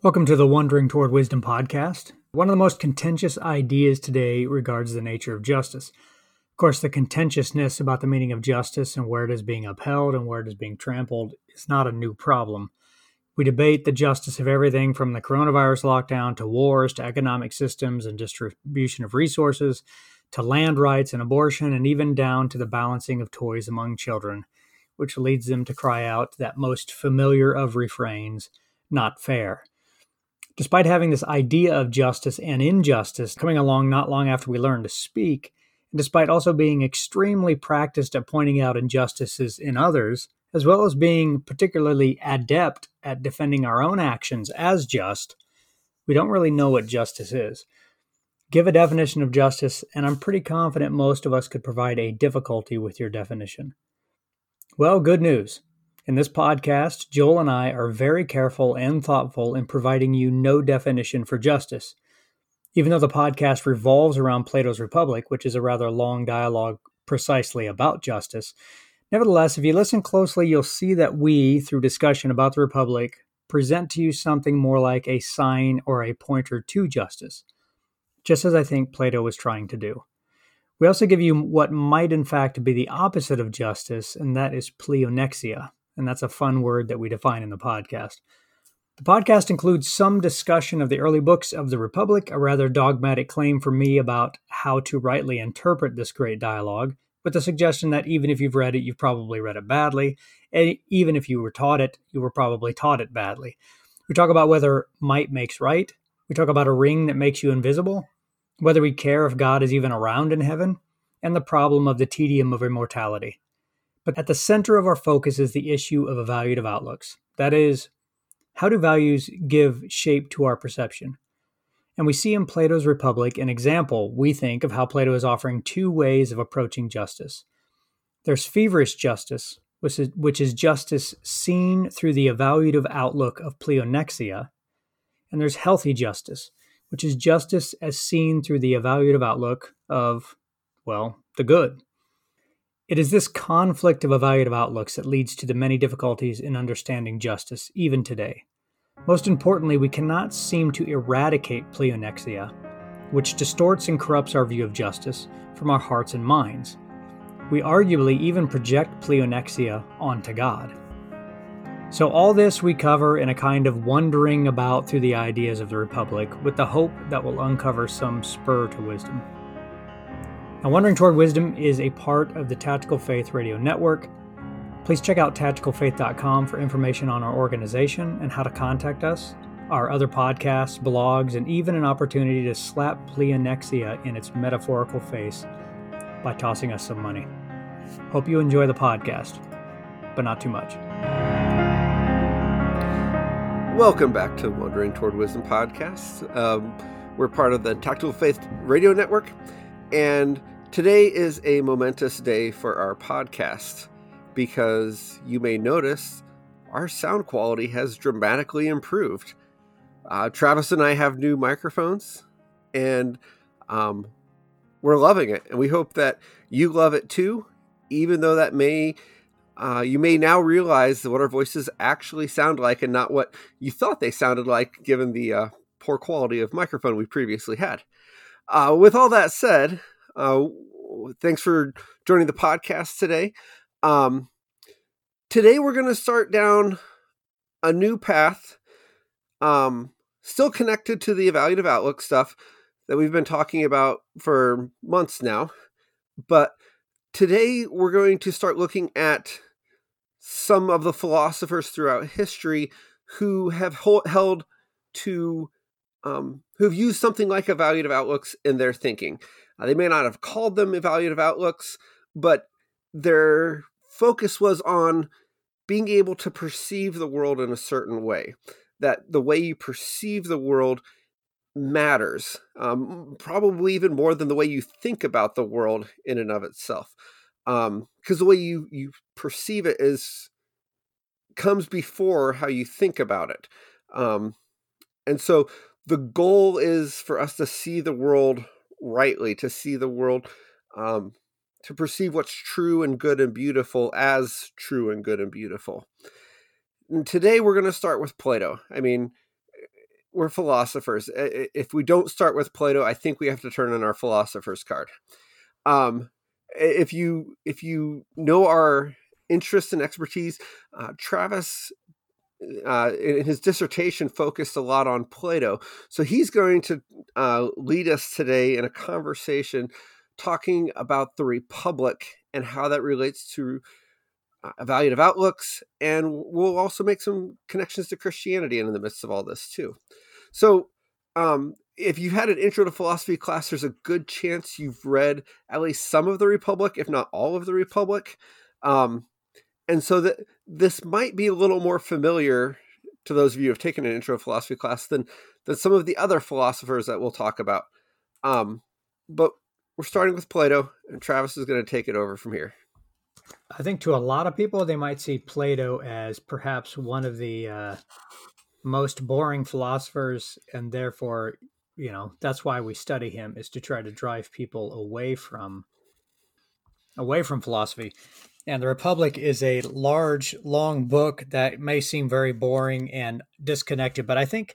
Welcome to the Wandering Toward Wisdom podcast. One of the most contentious ideas today regards the nature of justice. Of course, the contentiousness about the meaning of justice and where it is being upheld and where it is being trampled is not a new problem. We debate the justice of everything from the coronavirus lockdown to wars to economic systems and distribution of resources to land rights and abortion and even down to the balancing of toys among children, which leads them to cry out that most familiar of refrains, not fair despite having this idea of justice and injustice coming along not long after we learned to speak, and despite also being extremely practiced at pointing out injustices in others, as well as being particularly adept at defending our own actions as just, we don't really know what justice is. Give a definition of justice, and I'm pretty confident most of us could provide a difficulty with your definition. Well, good news. In this podcast, Joel and I are very careful and thoughtful in providing you no definition for justice. Even though the podcast revolves around Plato's Republic, which is a rather long dialogue precisely about justice, nevertheless, if you listen closely, you'll see that we, through discussion about the Republic, present to you something more like a sign or a pointer to justice, just as I think Plato was trying to do. We also give you what might in fact be the opposite of justice, and that is pleonexia, and that's a fun word that we define in the podcast. The podcast includes some discussion of the early books of the Republic, a rather dogmatic claim for me about how to rightly interpret this great dialogue, with the suggestion that even if you've read it, you've probably read it badly. And even if you were taught it, you were probably taught it badly. We talk about whether might makes right. We talk about a ring that makes you invisible, whether we care if God is even around in heaven, and the problem of the tedium of immortality. But at the center of our focus is the issue of evaluative outlooks. That is, how do values give shape to our perception? And we see in Plato's Republic an example, we think, of how Plato is offering two ways of approaching justice. There's feverish justice, which is, which is justice seen through the evaluative outlook of pleonexia, and there's healthy justice, which is justice as seen through the evaluative outlook of, well, the good. It is this conflict of evaluative outlooks that leads to the many difficulties in understanding justice, even today. Most importantly, we cannot seem to eradicate pleonexia, which distorts and corrupts our view of justice, from our hearts and minds. We arguably even project pleonexia onto God. So, all this we cover in a kind of wandering about through the ideas of the Republic with the hope that will uncover some spur to wisdom. Now, Wandering Toward Wisdom is a part of the Tactical Faith Radio Network. Please check out tacticalfaith.com for information on our organization and how to contact us, our other podcasts, blogs, and even an opportunity to slap pleonexia in its metaphorical face by tossing us some money. Hope you enjoy the podcast, but not too much. Welcome back to Wandering Toward Wisdom podcast. Um, we're part of the Tactical Faith Radio Network. And today is a momentous day for our podcast because you may notice our sound quality has dramatically improved. Uh, Travis and I have new microphones, and um, we're loving it. And we hope that you love it too, even though that may. Uh, you may now realize what our voices actually sound like and not what you thought they sounded like given the uh, poor quality of microphone we previously had. Uh, with all that said, uh, thanks for joining the podcast today. Um, today we're going to start down a new path, um, still connected to the evaluative outlook stuff that we've been talking about for months now. But today we're going to start looking at some of the philosophers throughout history who have held to um, who've used something like evaluative outlooks in their thinking. Uh, they may not have called them evaluative outlooks, but their focus was on being able to perceive the world in a certain way. That the way you perceive the world matters, um, probably even more than the way you think about the world in and of itself. Because um, the way you you perceive it is comes before how you think about it. Um, and so the goal is for us to see the world rightly, to see the world, um, to perceive what's true and good and beautiful as true and good and beautiful. And today we're going to start with Plato. I mean, we're philosophers. If we don't start with Plato, I think we have to turn in our philosopher's card. Um, if you if you know our interest and expertise, uh, Travis uh, in his dissertation focused a lot on Plato. So he's going to uh, lead us today in a conversation talking about the Republic and how that relates to uh, evaluative outlooks. And we'll also make some connections to Christianity in the midst of all this, too. So, um, if you've had an intro to philosophy class, there's a good chance you've read at least some of the Republic, if not all of the Republic. Um, and so that this might be a little more familiar to those of you who have taken an intro philosophy class than than some of the other philosophers that we'll talk about. Um, but we're starting with Plato, and Travis is going to take it over from here. I think to a lot of people, they might see Plato as perhaps one of the uh, most boring philosophers, and therefore, you know, that's why we study him is to try to drive people away from away from philosophy. And the Republic is a large, long book that may seem very boring and disconnected, but I think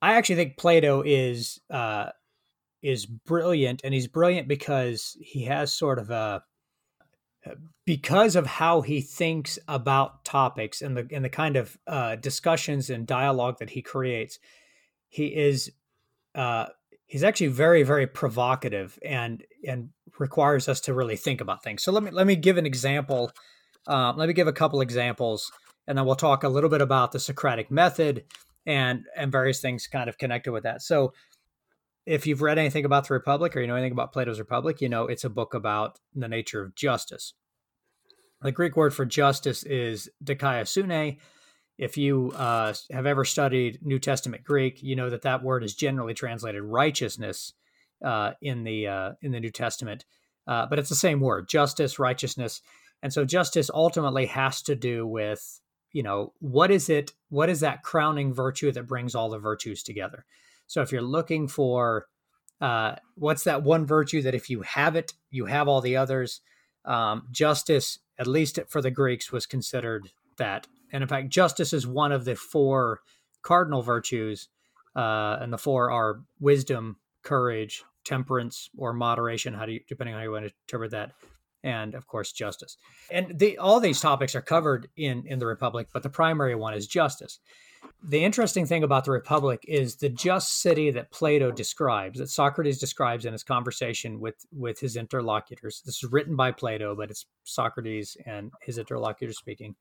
I actually think Plato is uh, is brilliant, and he's brilliant because he has sort of a because of how he thinks about topics and the and the kind of uh, discussions and dialogue that he creates. He is uh, he's actually very very provocative and and requires us to really think about things. So let me let me give an example uh, let me give a couple examples and then we'll talk a little bit about the socratic method and and various things kind of connected with that. So if you've read anything about the republic or you know anything about plato's republic you know it's a book about the nature of justice. The greek word for justice is dikaiosune if you uh, have ever studied New Testament Greek, you know that that word is generally translated righteousness uh, in the uh, in the New Testament, uh, but it's the same word, justice, righteousness, and so justice ultimately has to do with you know what is it, what is that crowning virtue that brings all the virtues together. So if you're looking for uh, what's that one virtue that if you have it, you have all the others. Um, justice, at least for the Greeks, was considered that and in fact, justice is one of the four cardinal virtues, uh, and the four are wisdom, courage, temperance, or moderation. How do you, depending on how you want to interpret that, and of course, justice. And the, all these topics are covered in in the Republic, but the primary one is justice. The interesting thing about the Republic is the just city that Plato describes, that Socrates describes in his conversation with with his interlocutors. This is written by Plato, but it's Socrates and his interlocutors speaking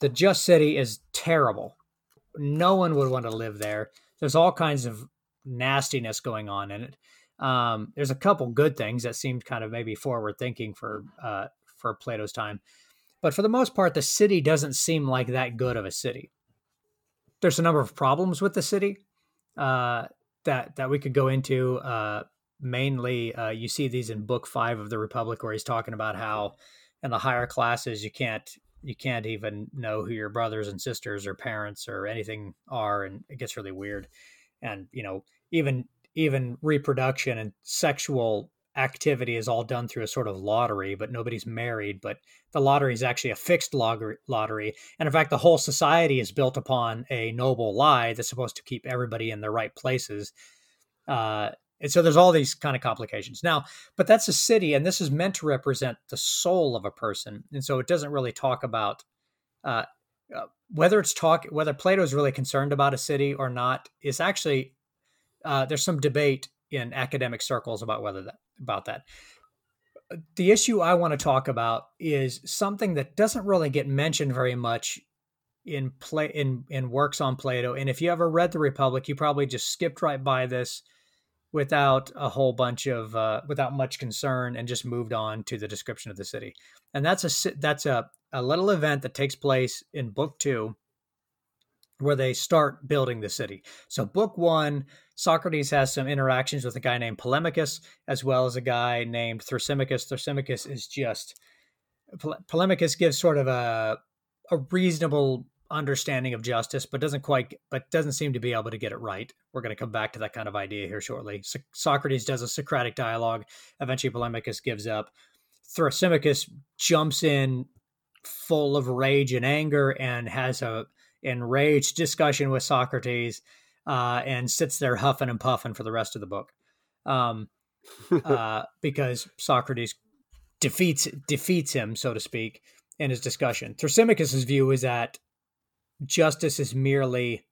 the Just City is terrible. No one would want to live there. There's all kinds of nastiness going on in it. Um, there's a couple good things that seemed kind of maybe forward thinking for uh, for Plato's time, but for the most part, the city doesn't seem like that good of a city. There's a number of problems with the city uh, that that we could go into. Uh, mainly, uh, you see these in Book Five of the Republic, where he's talking about how in the higher classes you can't you can't even know who your brothers and sisters or parents or anything are and it gets really weird. And you know even even reproduction and sexual activity is all done through a sort of lottery but nobody's married but the lottery is actually a fixed lottery. And in fact the whole society is built upon a noble lie that's supposed to keep everybody in the right places. Uh, and so there's all these kind of complications. Now, but that's a city, and this is meant to represent the soul of a person. And so it doesn't really talk about uh, uh, whether it's talk whether Plato is really concerned about a city or not. Is actually uh, there's some debate in academic circles about whether that about that. The issue I want to talk about is something that doesn't really get mentioned very much in play in in works on Plato. And if you ever read the Republic, you probably just skipped right by this without a whole bunch of uh, without much concern and just moved on to the description of the city. And that's a that's a, a little event that takes place in book two where they start building the city. So book one socrates has some interactions with a guy named polemarchus as well as a guy named thrasymachus. Thrasymachus is just polemarchus gives sort of a a reasonable understanding of justice, but doesn't quite, but doesn't seem to be able to get it right. We're going to come back to that kind of idea here shortly. So- Socrates does a Socratic dialogue. Eventually, Polemarchus gives up. Thrasymachus jumps in full of rage and anger and has a enraged discussion with Socrates. uh, and sits there huffing and puffing for the rest of the book, um, uh, because Socrates defeats defeats him, so to speak, in his discussion. Thrasymachus's view is that justice is merely,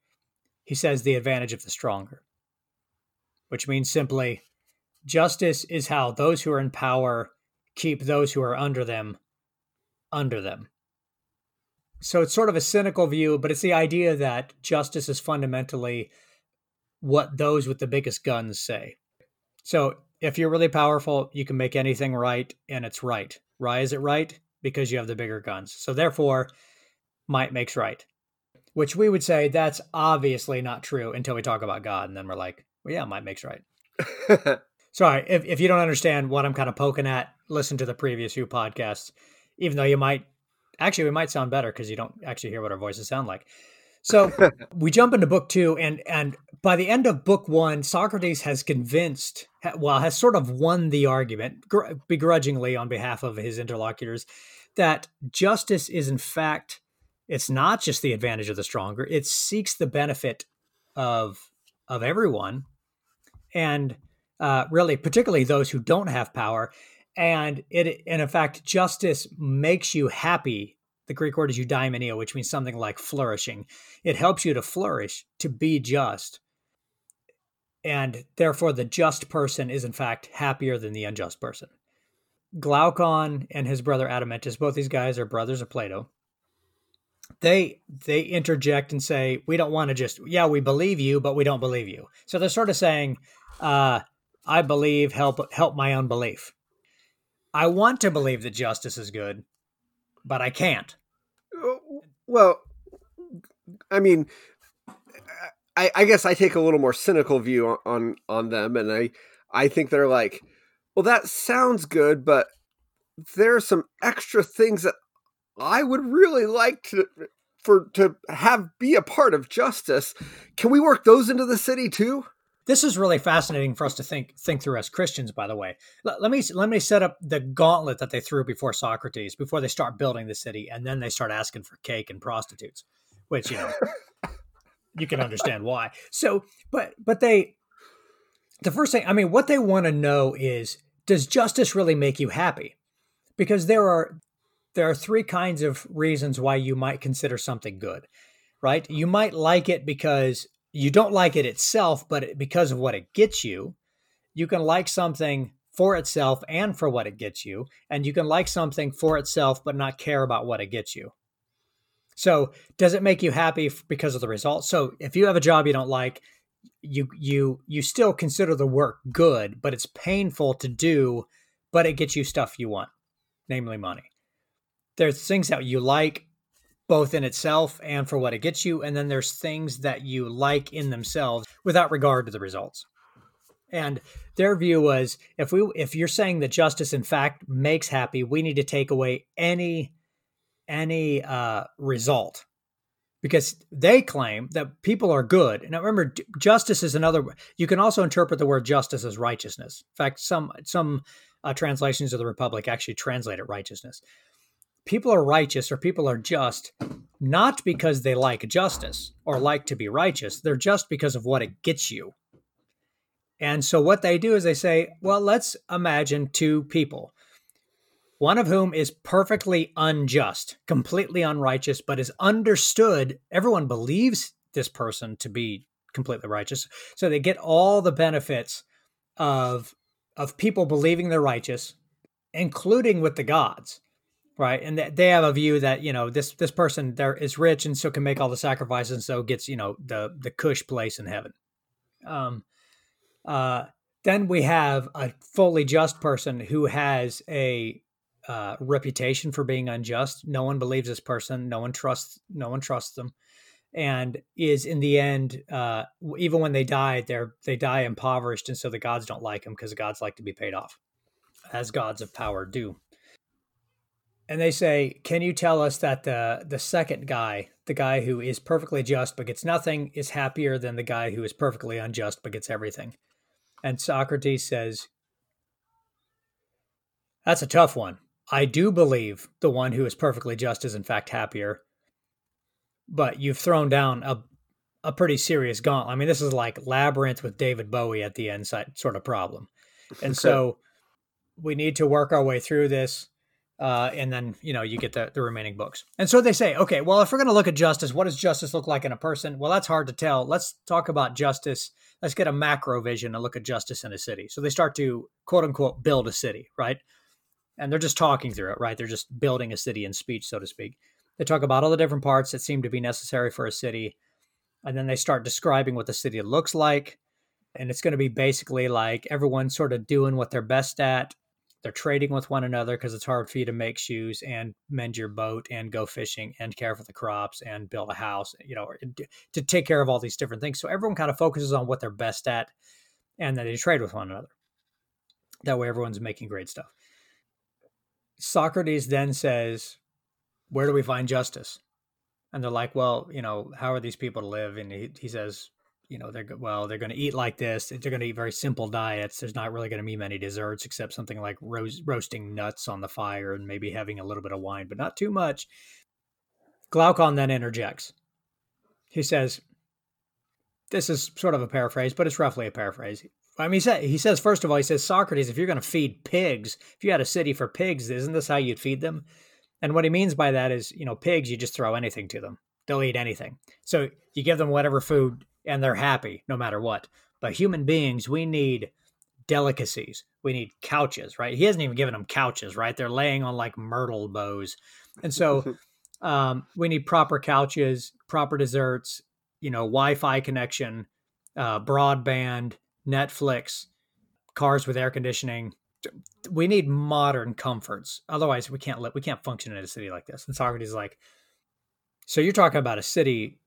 he says, the advantage of the stronger, which means simply justice is how those who are in power keep those who are under them under them. So it's sort of a cynical view, but it's the idea that justice is fundamentally what those with the biggest guns say. So if you're really powerful, you can make anything right and it's right. Why is it right? Because you have the bigger guns. So therefore, might makes right. Which we would say that's obviously not true until we talk about God. And then we're like, well, yeah, might makes right. Sorry, if, if you don't understand what I'm kind of poking at, listen to the previous few podcasts, even though you might actually, we might sound better because you don't actually hear what our voices sound like. So we jump into book two, and and by the end of book one, Socrates has convinced, well, has sort of won the argument begrudgingly on behalf of his interlocutors that justice is in fact it's not just the advantage of the stronger; it seeks the benefit of of everyone, and uh, really, particularly those who don't have power. And it, and in fact, justice makes you happy the Greek word is eudaimonia, which means something like flourishing. It helps you to flourish, to be just. And therefore, the just person is in fact happier than the unjust person. Glaucon and his brother Adeimantus, both these guys are brothers of Plato. They they interject and say, "We don't want to just yeah, we believe you, but we don't believe you." So they're sort of saying, uh, "I believe, help help my unbelief." I want to believe that justice is good, but I can't. Well, I mean, I, I guess I take a little more cynical view on, on on them, and I I think they're like, well, that sounds good, but there are some extra things that I would really like to for to have be a part of justice. Can we work those into the city too? This is really fascinating for us to think think through as Christians. By the way, let, let me let me set up the gauntlet that they threw before Socrates, before they start building the city, and then they start asking for cake and prostitutes, which you know you can understand why. So, but but they the first thing I mean, what they want to know is does justice really make you happy? Because there are there are three kinds of reasons why you might consider something good, right? You might like it because you don't like it itself, but because of what it gets you, you can like something for itself and for what it gets you, and you can like something for itself but not care about what it gets you. So, does it make you happy because of the results? So, if you have a job you don't like, you you you still consider the work good, but it's painful to do, but it gets you stuff you want, namely money. There's things that you like both in itself and for what it gets you. And then there's things that you like in themselves without regard to the results. And their view was if we if you're saying that justice in fact makes happy, we need to take away any any uh, result because they claim that people are good. and remember, justice is another. You can also interpret the word justice as righteousness. In fact, some some uh, translations of the Republic actually translate it righteousness people are righteous or people are just not because they like justice or like to be righteous. They're just because of what it gets you. And so what they do is they say, well, let's imagine two people, one of whom is perfectly unjust, completely unrighteous, but is understood. Everyone believes this person to be completely righteous. So they get all the benefits of of people believing they're righteous, including with the gods right? And they have a view that you know this this person there is rich and so can make all the sacrifices and so gets you know the the cush place in heaven. Um uh then we have a fully just person who has a uh, reputation for being unjust. No one believes this person. No one trusts no one trusts them. And is in the end uh, even when they die they're they die impoverished and so the gods don't like them because the gods like to be paid off as gods of power do and they say, "Can you tell us that the the second guy, the guy who is perfectly just but gets nothing, is happier than the guy who is perfectly unjust but gets everything?" And Socrates says, "That's a tough one. I do believe the one who is perfectly just is in fact happier, but you've thrown down a a pretty serious gauntlet. I mean, this is like Labyrinth with David Bowie at the end sort of problem. And so we need to work our way through this. Uh, and then, you know, you get the, the remaining books. And so they say, okay, well, if we're going to look at justice, what does justice look like in a person? Well, that's hard to tell. Let's talk about justice. Let's get a macro vision and look at justice in a city. So they start to quote unquote build a city, right? And they're just talking through it, right? They're just building a city in speech, so to speak. They talk about all the different parts that seem to be necessary for a city. And then they start describing what the city looks like. And it's going to be basically like everyone sort of doing what they're best at they're trading with one another because it's hard for you to make shoes and mend your boat and go fishing and care for the crops and build a house, you know, to take care of all these different things. So everyone kind of focuses on what they're best at and then they trade with one another. That way everyone's making great stuff. Socrates then says, Where do we find justice? And they're like, Well, you know, how are these people to live? And he, he says, you know they're well they're going to eat like this they're going to eat very simple diets there's not really going to be many desserts except something like roast, roasting nuts on the fire and maybe having a little bit of wine but not too much glaucon then interjects he says this is sort of a paraphrase but it's roughly a paraphrase I mean, he, said, he says, first of all, he says, Socrates, if you're going to feed pigs, if you had a city for pigs, isn't this how you'd feed them? And what he means by that is, you know, pigs, you just throw anything to them. They'll eat anything. So you give them whatever food and they're happy no matter what. But human beings, we need delicacies. We need couches, right? He hasn't even given them couches, right? They're laying on like myrtle boughs. And so um, we need proper couches, proper desserts, you know, Wi Fi connection, uh, broadband, Netflix, cars with air conditioning. We need modern comforts. Otherwise, we can't live, we can't function in a city like this. And Socrates is like, so you're talking about a city,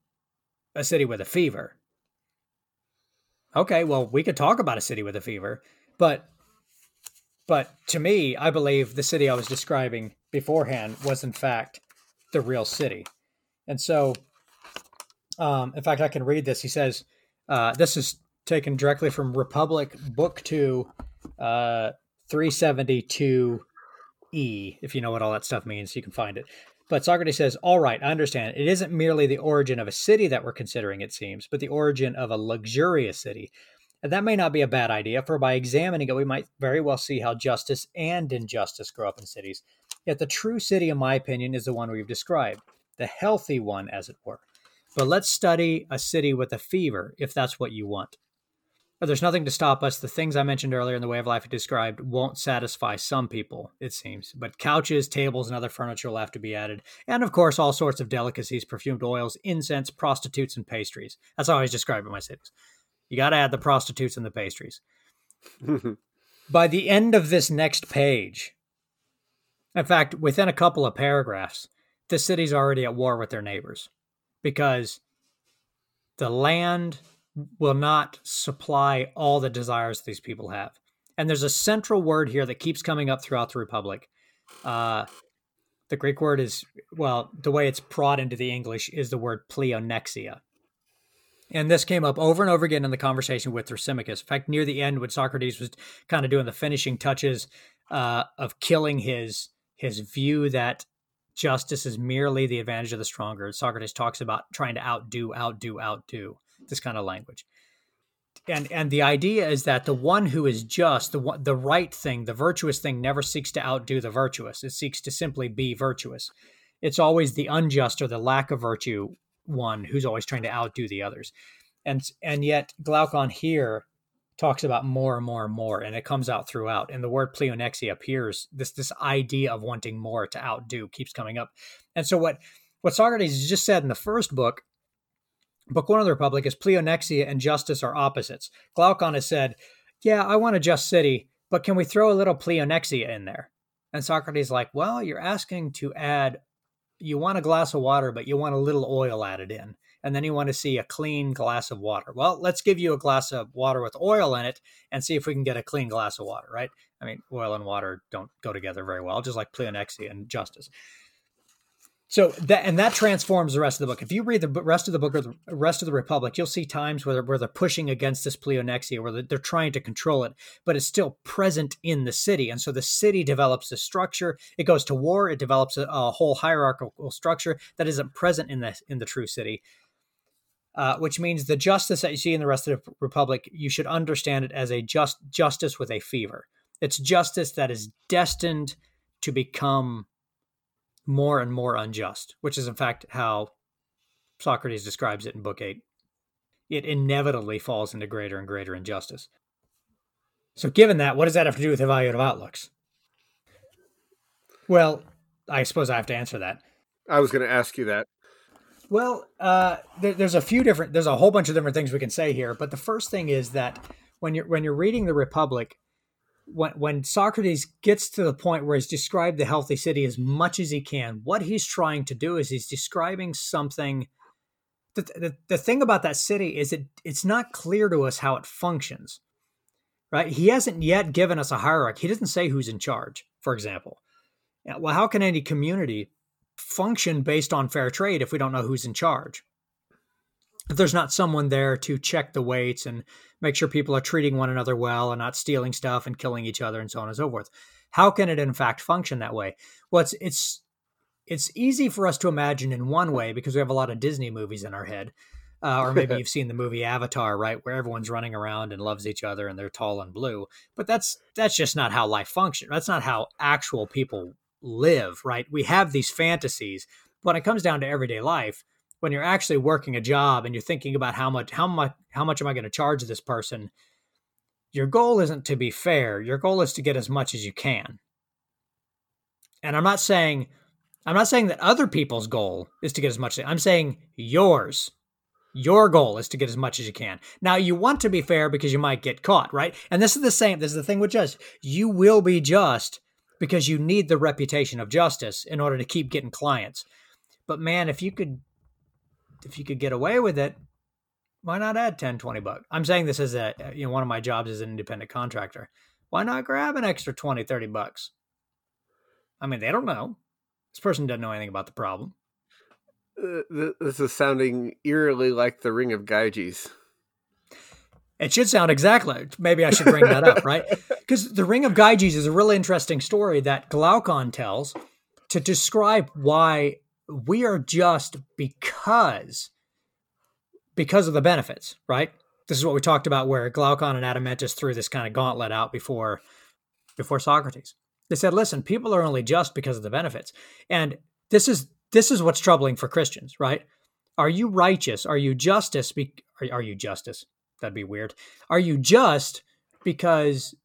a city with a fever okay, well, we could talk about a city with a fever, but but to me, I believe the city I was describing beforehand was in fact the real city. And so, um, in fact, I can read this. He says, uh, this is taken directly from Republic Book 2, uh, 372E, if you know what all that stuff means, you can find it. But Socrates says, All right, I understand. It isn't merely the origin of a city that we're considering, it seems, but the origin of a luxurious city. And that may not be a bad idea, for by examining it, we might very well see how justice and injustice grow up in cities. Yet the true city, in my opinion, is the one we've described, the healthy one, as it were. But let's study a city with a fever, if that's what you want. But there's nothing to stop us. The things I mentioned earlier in the way of life I described won't satisfy some people, it seems. But couches, tables, and other furniture will have to be added. And of course, all sorts of delicacies, perfumed oils, incense, prostitutes, and pastries. That's how I always describe it in my cities. You got to add the prostitutes and the pastries. By the end of this next page, in fact, within a couple of paragraphs, the city's already at war with their neighbors because the land will not supply all the desires these people have. And there's a central word here that keeps coming up throughout the Republic. Uh, the Greek word is, well, the way it's brought into the English is the word pleonexia. And this came up over and over again in the conversation with Thrasymachus. In fact, near the end, when Socrates was kind of doing the finishing touches uh, of killing his his view that justice is merely the advantage of the stronger, Socrates talks about trying to outdo, outdo, outdo this kind of language. And and the idea is that the one who is just, the one, the right thing, the virtuous thing never seeks to outdo the virtuous. It seeks to simply be virtuous. It's always the unjust or the lack of virtue one who's always trying to outdo the others. And and yet Glaucon here talks about more and more and more, and it comes out throughout. And the word pleonexia appears. This this idea of wanting more to outdo keeps coming up. And so what what Socrates just said in the first book Book one of the Republic is pleonexia and justice are opposites. Glaucon has said, Yeah, I want a just city, but can we throw a little pleonexia in there? And Socrates like, Well, you're asking to add, you want a glass of water, but you want a little oil added in. And then you want to see a clean glass of water. Well, let's give you a glass of water with oil in it and see if we can get a clean glass of water, right? I mean, oil and water don't go together very well, just like pleonexia and justice. So that and that transforms the rest of the book. If you read the rest of the book or the rest of the Republic, you'll see times where they're, where they're pushing against this pleonexia, where they're trying to control it, but it's still present in the city. And so the city develops a structure. It goes to war. It develops a, a whole hierarchical structure that isn't present in the in the true city. uh, which means the justice that you see in the rest of the republic, you should understand it as a just justice with a fever. It's justice that is destined to become more and more unjust, which is in fact how Socrates describes it in Book 8. It inevitably falls into greater and greater injustice. So, given that, what does that have to do with evaluative outlooks? Well, I suppose I have to answer that. I was going to ask you that. Well, uh, there, there's a few different, there's a whole bunch of different things we can say here. But the first thing is that when you're when you're reading the Republic, when when Socrates gets to the point where he's described the healthy city as much as he can, what he's trying to do is he's describing something. The, the, the thing about that city is it it's not clear to us how it functions, right? He hasn't yet given us a hierarchy. He doesn't say who's in charge, for example. Well, how can any community function based on fair trade if we don't know who's in charge? If there's not someone there to check the weights and make sure people are treating one another well and not stealing stuff and killing each other and so on and so forth, how can it in fact function that way? Well, it's it's it's easy for us to imagine in one way because we have a lot of Disney movies in our head. Uh, or maybe you've seen the movie Avatar, right, where everyone's running around and loves each other and they're tall and blue. But that's that's just not how life functions. That's not how actual people live, right? We have these fantasies. When it comes down to everyday life, when you're actually working a job and you're thinking about how much how much how much am I going to charge this person, your goal isn't to be fair. Your goal is to get as much as you can. And I'm not saying I'm not saying that other people's goal is to get as much. as I'm saying yours. Your goal is to get as much as you can. Now you want to be fair because you might get caught, right? And this is the same. This is the thing with justice. You will be just because you need the reputation of justice in order to keep getting clients. But man, if you could if you could get away with it, why not add 10, 20 bucks? I'm saying this as a you know one of my jobs as an independent contractor. Why not grab an extra 20, 30 bucks? I mean, they don't know. This person doesn't know anything about the problem. Uh, this is sounding eerily like the Ring of Gyges. It should sound exactly. Maybe I should bring that up, right? Because the Ring of Gyges is a really interesting story that Glaucon tells to describe why we are just because because of the benefits, right? This is what we talked about where Glaucon and Adeimantus threw this kind of gauntlet out before before Socrates. They said, "Listen, people are only just because of the benefits." And this is this is what's troubling for Christians, right? Are you righteous? Are you justice? Be, are, are you justice? that'd be weird. Are you just because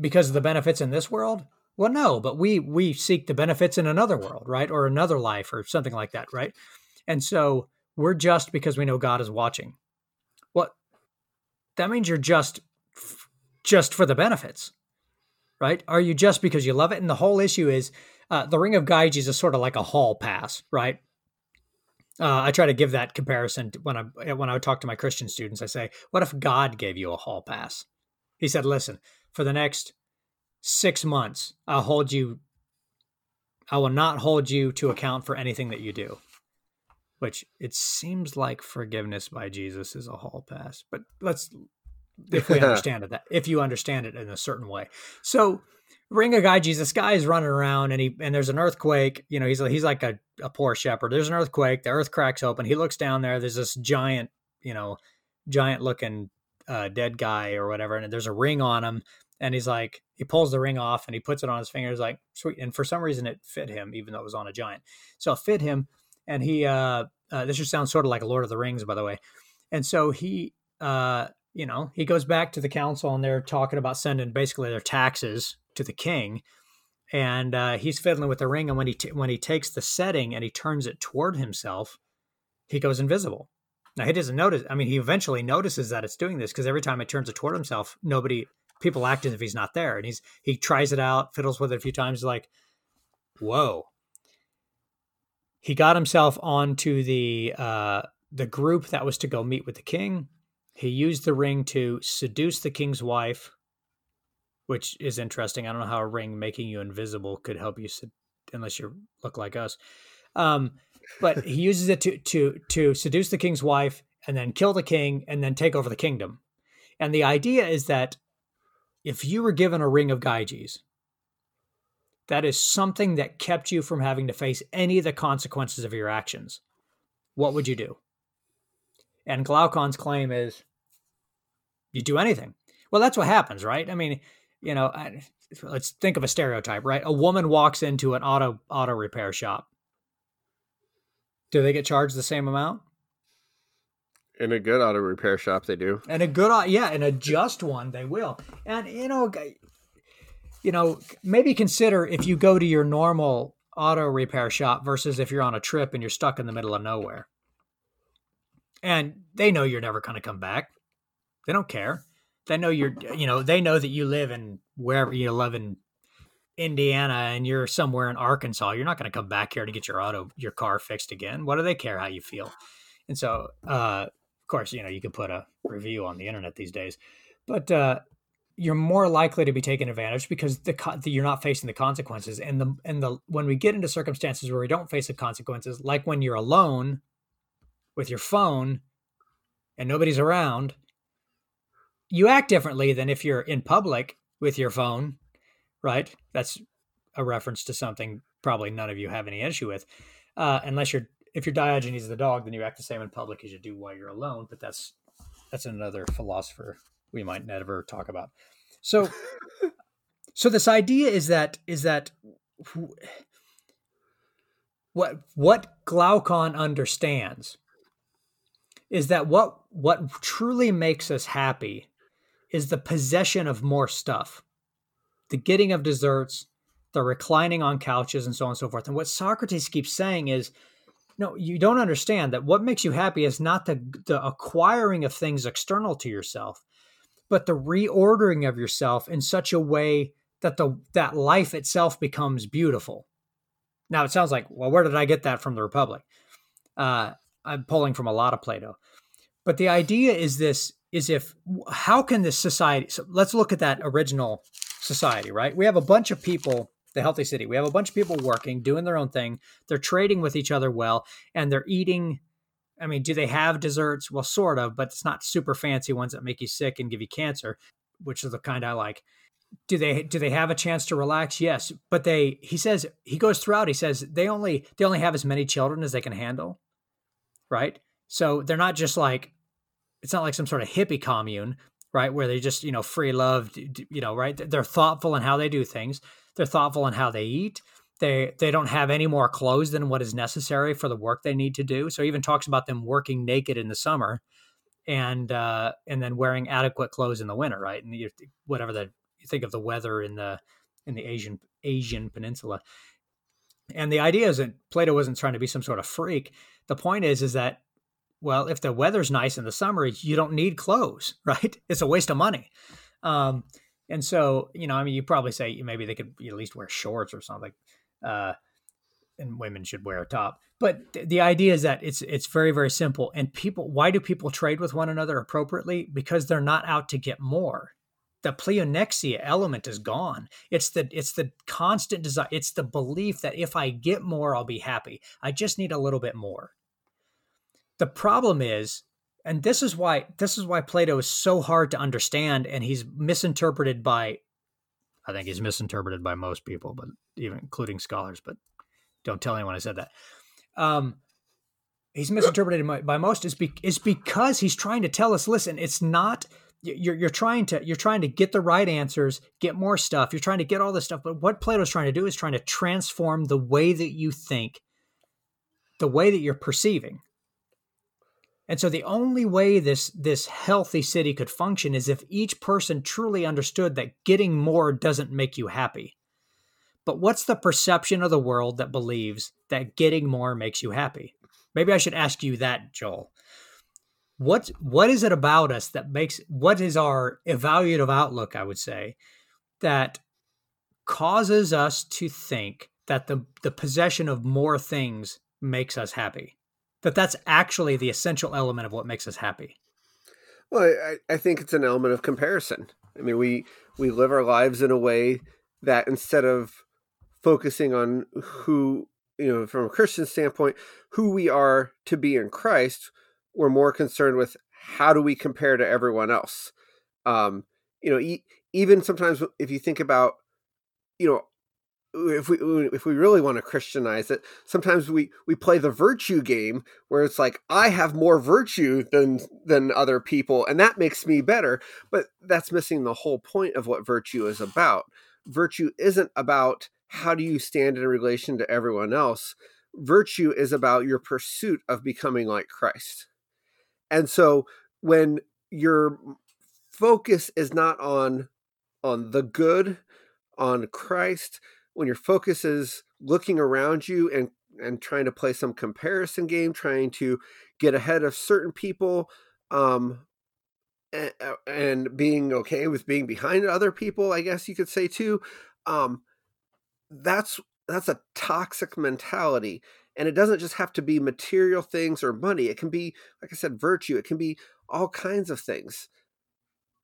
because of the benefits in this world? Well, no, but we we seek the benefits in another world, right? Or another life or something like that, right? And so we're just because we know God is watching. What that means you're just just for the benefits, right? Are you just because you love it? And the whole issue is uh, the Ring of Gyges is sort of like a hall pass, right? Uh, I try to give that comparison when I eh, when I talk to my Christian students. I say, "What if God gave you a hall pass?" He said, "Listen, for the next six months, I'll hold you. I will not hold you to account for anything that you do." Which it seems like forgiveness by Jesus is a hall pass, but let's if we understand it that if you understand it in a certain way. So Ring a guy, this guy is running around and he and there's an earthquake. You know, he's he's like a, a poor shepherd. There's an earthquake. The earth cracks open. He looks down there. There's this giant, you know, giant looking uh, dead guy or whatever, and there's a ring on him. And he's like, he pulls the ring off and he puts it on his finger. He's like, sweet. And for some reason, it fit him, even though it was on a giant. So it fit him. And he, uh, uh, this just sounds sort of like Lord of the Rings, by the way. And so he, uh, you know, he goes back to the council and they're talking about sending basically their taxes to the king, and uh, he's fiddling with the ring. And when he t- when he takes the setting and he turns it toward himself, he goes invisible. Now he doesn't notice. I mean, he eventually notices that it's doing this because every time it turns it toward himself, nobody people act as if he's not there. And he's he tries it out, fiddles with it a few times, like, whoa. He got himself onto the uh, the group that was to go meet with the king. He used the ring to seduce the king's wife, which is interesting. I don't know how a ring making you invisible could help you, unless you look like us. Um, but he uses it to to to seduce the king's wife and then kill the king and then take over the kingdom. And the idea is that if you were given a ring of Gyges, that is something that kept you from having to face any of the consequences of your actions. What would you do? And Glaucon's claim is you do anything. Well, that's what happens, right? I mean, you know, I, let's think of a stereotype, right? A woman walks into an auto auto repair shop. Do they get charged the same amount? In a good auto repair shop, they do. And a good, yeah, and a just one, they will. And you know, you know, maybe consider if you go to your normal auto repair shop versus if you're on a trip and you're stuck in the middle of nowhere. And they know you're never going to come back. They don't care. They know you're, you know, they know that you live in wherever you live in Indiana and you're somewhere in Arkansas. You're not going to come back here to get your auto, your car fixed again. What do they care how you feel? And so, uh, course, you know, you can put a review on the internet these days, but, uh, you're more likely to be taken advantage because the, the, you're not facing the consequences. And the and the when we get into circumstances where we don't face the consequences like when you're alone with your phone and nobody's around you act differently than if you're in public with your phone right? That's a reference to something probably none of you have any issue with uh, unless you're if you're diogenes the dog then you act the same in public as you do while you're alone but that's that's another philosopher we might never talk about. So, so this idea is that is that what what Glaucon understands is that what what truly makes us happy is the possession of more stuff, the getting of desserts, the reclining on couches, and so on and so forth. And what Socrates keeps saying is, no, you don't understand that what makes you happy is not the the acquiring of things external to yourself but the reordering of yourself in such a way that the that life itself becomes beautiful. Now it sounds like, well, where did I get that from the Republic? Uh, I'm pulling from a lot of Plato, but the idea is this: is if how can this society? So let's look at that original society, right? We have a bunch of people, the healthy city. We have a bunch of people working, doing their own thing. They're trading with each other well, and they're eating I mean, do they have desserts? Well, sort of, but it's not super fancy ones that make you sick and give you cancer, which is the kind I like. Do they do they have a chance to relax? Yes, but they he says he goes throughout. He says they only they only have as many children as they can handle, right? So they're not just like it's not like some sort of hippie commune, right? Where they just you know free love, you know, right? They're thoughtful in how they do things. They're thoughtful in how they eat. They they don't have any more clothes than what is necessary for the work they need to do. So even talks about them working naked in the summer, and uh, and then wearing adequate clothes in the winter, right? And you, whatever the you think of the weather in the in the Asian Asian peninsula. And the idea is that Plato wasn't trying to be some sort of freak. The point is is that well, if the weather's nice in the summer, you don't need clothes, right? It's a waste of money. Um, and so, you know, I mean, you probably say maybe they could at least wear shorts or something uh, and women should wear a top. But th- the idea is that it's it's very very simple. And people, why do people trade with one another appropriately? Because they're not out to get more. The pleonexia element is gone. It's the it's the constant desire. It's the belief that if I get more, I'll be happy. I just need a little bit more. The problem is and this is why this is why Plato is so hard to understand and he's misinterpreted by I think he's misinterpreted by most people, but even including scholars. But don't tell anyone I said that. Um, he's misinterpreted by, by most is be, is because he's trying to tell us. Listen, it's not you're you're trying to you're trying to get the right answers, get more stuff. You're trying to get all this stuff. But what Plato's trying to do is trying to transform the way that you think, the way that you're perceiving. And so the only way this this healthy city could function is if each person truly understood that getting more doesn't make you happy. But what's the perception of the world that believes that getting more makes you happy? Maybe I should ask you that, Joel. What what is it about us that makes what is our evaluative outlook, I would say, that causes us to think that the the possession of more things makes us happy? That that's actually the essential element of what makes us happy. Well, I, I think it's an element of comparison. I mean, we we live our lives in a way that instead of focusing on who you know from a Christian standpoint, who we are to be in Christ, we're more concerned with how do we compare to everyone else. Um, you know, e- even sometimes if you think about, you know, if we if we really want to christianize it sometimes we we play the virtue game where it's like i have more virtue than than other people and that makes me better but that's missing the whole point of what virtue is about. Virtue isn't about how do you stand in relation to everyone else. Virtue is about your pursuit of becoming like christ. And so when your focus is not on on the good on christ when your focus is looking around you and and trying to play some comparison game, trying to get ahead of certain people, um, and, and being okay with being behind other people, I guess you could say too. Um, that's that's a toxic mentality, and it doesn't just have to be material things or money. It can be, like I said, virtue. It can be all kinds of things.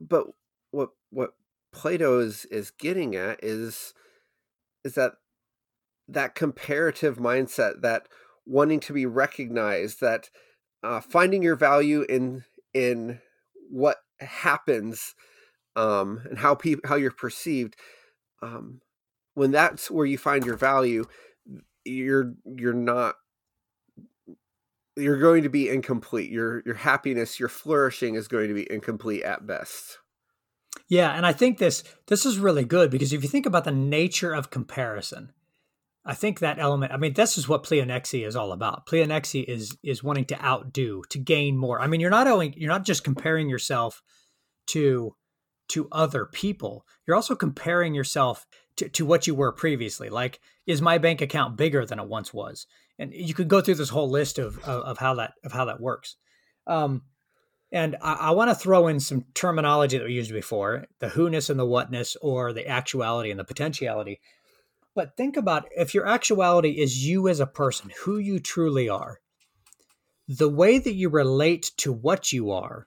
But what what Plato is is getting at is is that that comparative mindset, that wanting to be recognized, that uh, finding your value in in what happens um, and how people how you're perceived. Um, when that's where you find your value, you're you're not you're going to be incomplete. Your your happiness, your flourishing is going to be incomplete at best. Yeah, and I think this this is really good because if you think about the nature of comparison, I think that element. I mean, this is what pleonexia is all about. Pleonexia is is wanting to outdo, to gain more. I mean, you're not only you're not just comparing yourself to to other people. You're also comparing yourself to, to what you were previously. Like, is my bank account bigger than it once was? And you could go through this whole list of of, of how that of how that works. Um, and I, I want to throw in some terminology that we used before the who-ness and the whatness, or the actuality and the potentiality. But think about if your actuality is you as a person, who you truly are, the way that you relate to what you are,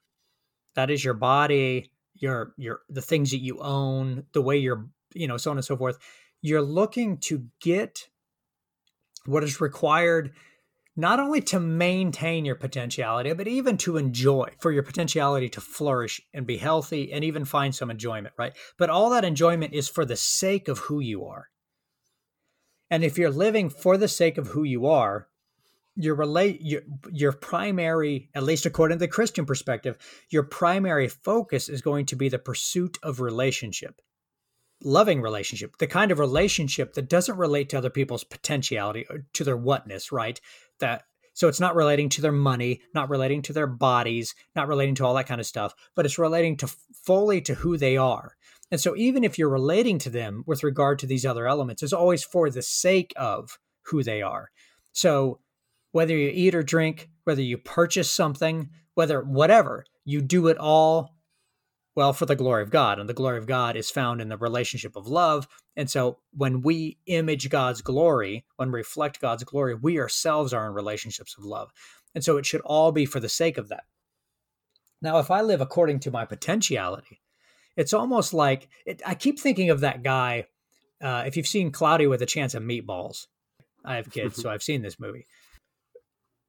that is your body, your your the things that you own, the way you're, you know, so on and so forth. You're looking to get what is required not only to maintain your potentiality, but even to enjoy, for your potentiality to flourish and be healthy and even find some enjoyment, right? But all that enjoyment is for the sake of who you are. And if you're living for the sake of who you are, your relate your your primary, at least according to the Christian perspective, your primary focus is going to be the pursuit of relationship loving relationship, the kind of relationship that doesn't relate to other people's potentiality or to their whatness, right? that so it's not relating to their money, not relating to their bodies, not relating to all that kind of stuff, but it's relating to fully to who they are. And so even if you're relating to them with regard to these other elements, it's always for the sake of who they are. So whether you eat or drink, whether you purchase something, whether whatever, you do it all well for the glory of God. And the glory of God is found in the relationship of love. And so when we image God's glory, when we reflect God's glory, we ourselves are in relationships of love. And so it should all be for the sake of that. Now, if I live according to my potentiality, it's almost like it, I keep thinking of that guy. Uh, if you've seen Cloudy with a Chance of Meatballs, I have kids, so I've seen this movie.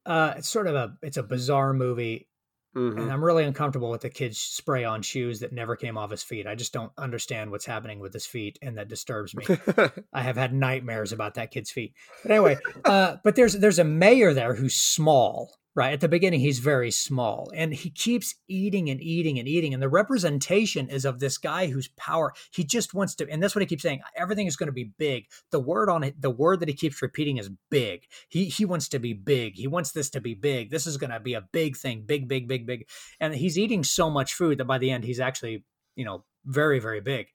Uh, it's sort of a it's a bizarre movie. Mm-hmm. And I'm really uncomfortable with the kid's spray on shoes that never came off his feet. I just don't understand what's happening with his feet, and that disturbs me. I have had nightmares about that kid's feet. But anyway, uh, but there's there's a mayor there who's small, right? At the beginning, he's very small and he keeps eating and eating and eating. And the representation is of this guy whose power he just wants to, and that's what he keeps saying. Everything is going to be big. The word on it, the word that he keeps repeating is big. He he wants to be big. He wants this to be big. This is going to be a big thing, big, big, big, big. And he's eating so much food that by the end, he's actually, you know, very, very big.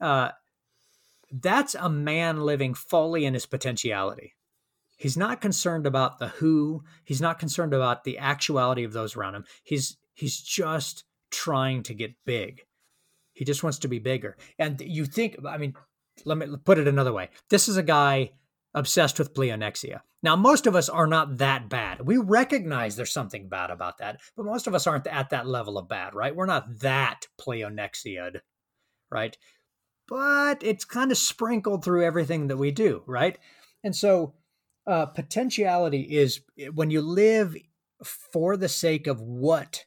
Uh, that's a man living fully in his potentiality He's not concerned about the who. He's not concerned about the actuality of those around him. He's he's just trying to get big. He just wants to be bigger. And you think, I mean, let me put it another way. This is a guy obsessed with pleonexia. Now, most of us are not that bad. We recognize there's something bad about that, but most of us aren't at that level of bad, right? We're not that pleonexiaed, right? But it's kind of sprinkled through everything that we do, right? And so uh, potentiality is eh, when you live for the sake of what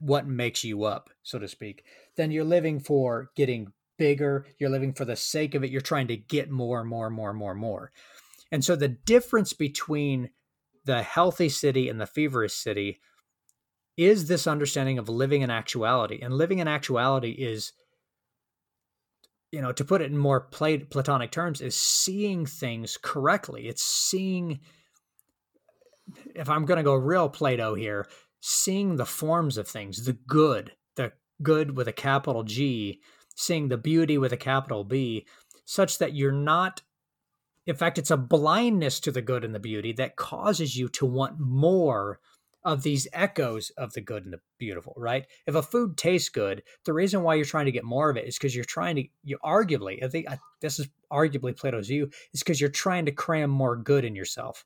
what makes you up so to speak then you're living for getting bigger, you're living for the sake of it, you're trying to get more and more and more and more and more. And so the difference between the healthy city and the feverish city is this understanding of living in actuality. And living in actuality is, you know, to put it in more platonic terms, is seeing things correctly. It's seeing, if I'm going to go real Plato here, seeing the forms of things, the good, the good with a capital G, seeing the beauty with a capital B, such that you're not in fact, it's a blindness to the good and the beauty that causes you to want more of these echoes of the good and the beautiful, right? If a food tastes good, the reason why you're trying to get more of it is because you're trying to, you arguably, I think I, this is arguably Plato's view, is because you're trying to cram more good in yourself.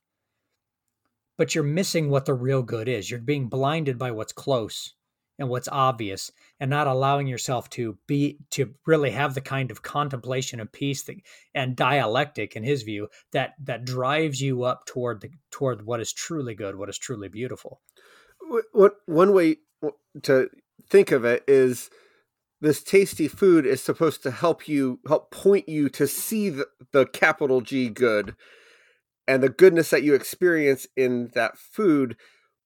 But you're missing what the real good is. You're being blinded by what's close and what's obvious and not allowing yourself to be to really have the kind of contemplation and peace that, and dialectic in his view that that drives you up toward the toward what is truly good what is truly beautiful what one way to think of it is this tasty food is supposed to help you help point you to see the, the capital G good and the goodness that you experience in that food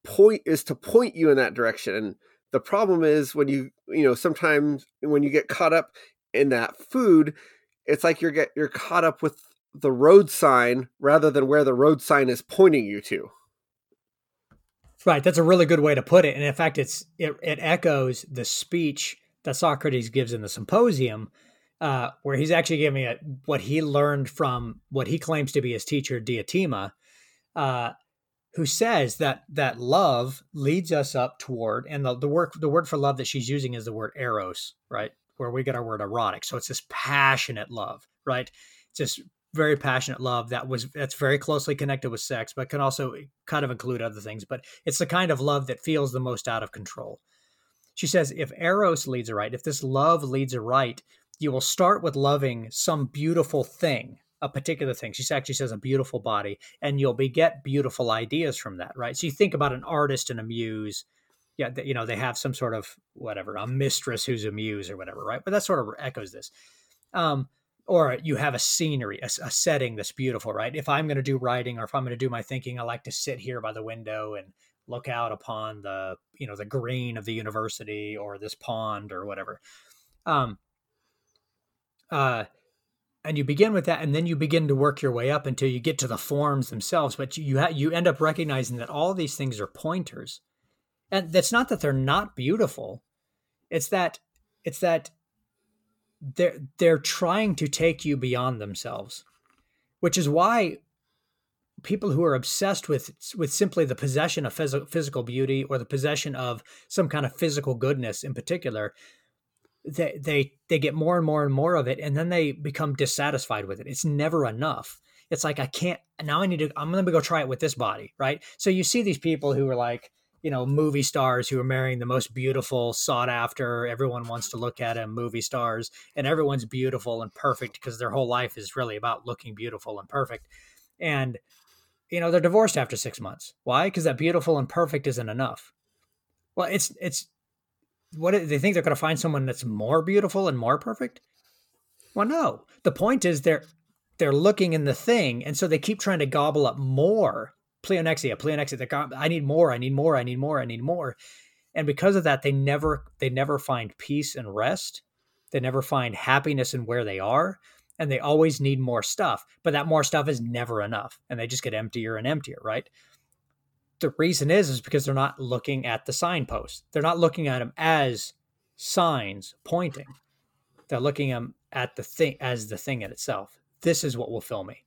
point is to point you in that direction and the problem is when you you know sometimes when you get caught up in that food, it's like you're get you're caught up with the road sign rather than where the road sign is pointing you to. Right, that's a really good way to put it. And in fact, it's it, it echoes the speech that Socrates gives in the symposium, uh, where he's actually giving it what he learned from what he claims to be his teacher Diotima, uh, who says that that love leads us up toward and the, the work the word for love that she's using is the word eros right where we get our word erotic so it's this passionate love right it's this very passionate love that was that's very closely connected with sex but can also kind of include other things but it's the kind of love that feels the most out of control she says if eros leads right if this love leads right you will start with loving some beautiful thing a particular thing. She actually says a beautiful body, and you'll beget beautiful ideas from that, right? So you think about an artist and a muse. Yeah, you know, they have some sort of whatever, a mistress who's a muse or whatever, right? But that sort of echoes this. Um, or you have a scenery, a, a setting that's beautiful, right? If I'm going to do writing or if I'm going to do my thinking, I like to sit here by the window and look out upon the, you know, the green of the university or this pond or whatever. Um, uh, and you begin with that and then you begin to work your way up until you get to the forms themselves but you ha- you end up recognizing that all these things are pointers and that's not that they're not beautiful it's that it's that they're they're trying to take you beyond themselves which is why people who are obsessed with with simply the possession of phys- physical beauty or the possession of some kind of physical goodness in particular they they they get more and more and more of it and then they become dissatisfied with it. It's never enough. It's like i can't now i need to i'm gonna go try it with this body right? So you see these people who are like you know movie stars who are marrying the most beautiful sought after everyone wants to look at them movie stars and everyone's beautiful and perfect because their whole life is really about looking beautiful and perfect. And you know they're divorced after six months. Why? Because that beautiful and perfect isn't enough. Well it's it's what they think they're going to find someone that's more beautiful and more perfect? Well no. The point is they're they're looking in the thing and so they keep trying to gobble up more pleonexia pleonexia i need more i need more i need more i need more and because of that they never they never find peace and rest they never find happiness in where they are and they always need more stuff but that more stuff is never enough and they just get emptier and emptier right the reason is is because they're not looking at the signposts. They're not looking at them as signs pointing. They're looking at the thing as the thing in itself. This is what will fill me.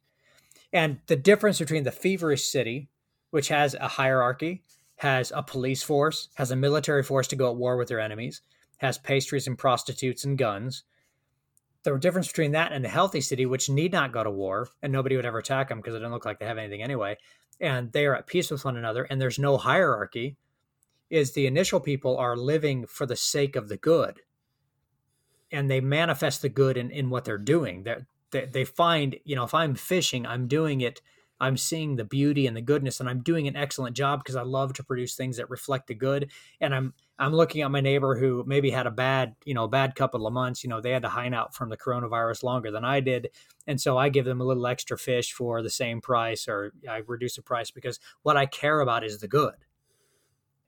And the difference between the feverish city, which has a hierarchy, has a police force, has a military force to go at war with their enemies, has pastries and prostitutes and guns. The difference between that and the healthy city, which need not go to war and nobody would ever attack them because it doesn't look like they have anything anyway, and they are at peace with one another and there's no hierarchy is the initial people are living for the sake of the good and they manifest the good in, in what they're doing They're, they they find you know if i'm fishing i'm doing it i'm seeing the beauty and the goodness and i'm doing an excellent job because i love to produce things that reflect the good and i'm I'm looking at my neighbor who maybe had a bad, you know, bad couple of months. You know, they had to hide out from the coronavirus longer than I did. And so I give them a little extra fish for the same price or I reduce the price because what I care about is the good.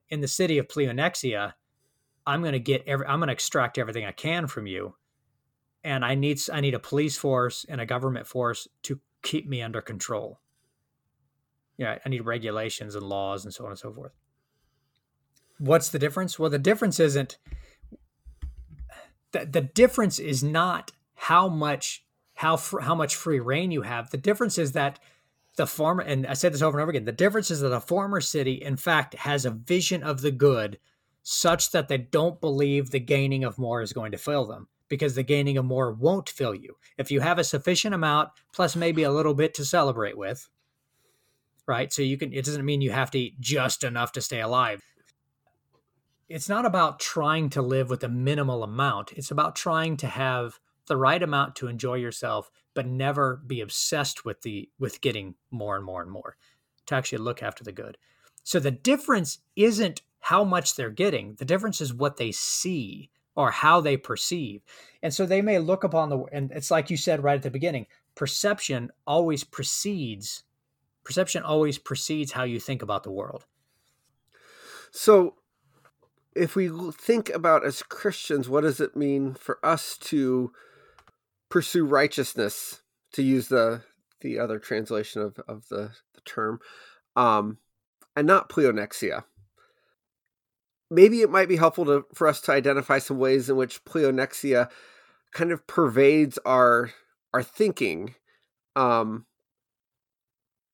In the city of Pleonexia, I'm going to get every, I'm going to extract everything I can from you. And I need, I need a police force and a government force to keep me under control. Yeah, I need regulations and laws and so on and so forth. What's the difference? Well, the difference isn't the, the difference is not how much how fr- how much free reign you have. The difference is that the former and I said this over and over again. The difference is that a former city, in fact, has a vision of the good, such that they don't believe the gaining of more is going to fail them because the gaining of more won't fill you. If you have a sufficient amount plus maybe a little bit to celebrate with, right? So you can it doesn't mean you have to eat just enough to stay alive it's not about trying to live with a minimal amount. It's about trying to have the right amount to enjoy yourself, but never be obsessed with the with getting more and more and more. To actually look after the good. So the difference isn't how much they're getting. The difference is what they see or how they perceive. And so they may look upon the and it's like you said right at the beginning, perception always precedes perception always precedes how you think about the world. So if we think about as Christians, what does it mean for us to pursue righteousness, to use the the other translation of, of the, the term, um, and not pleonexia? Maybe it might be helpful to, for us to identify some ways in which pleonexia kind of pervades our our thinking um,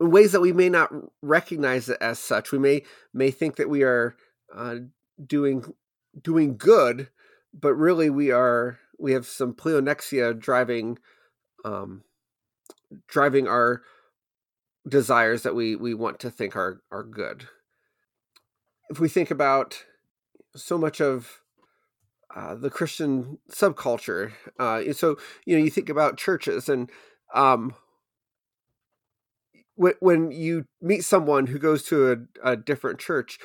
in ways that we may not recognize it as such. We may may think that we are uh, doing doing good, but really we are we have some pleonexia driving um driving our desires that we we want to think are are good. If we think about so much of uh, the Christian subculture, uh, so you know you think about churches and um, when when you meet someone who goes to a, a different church,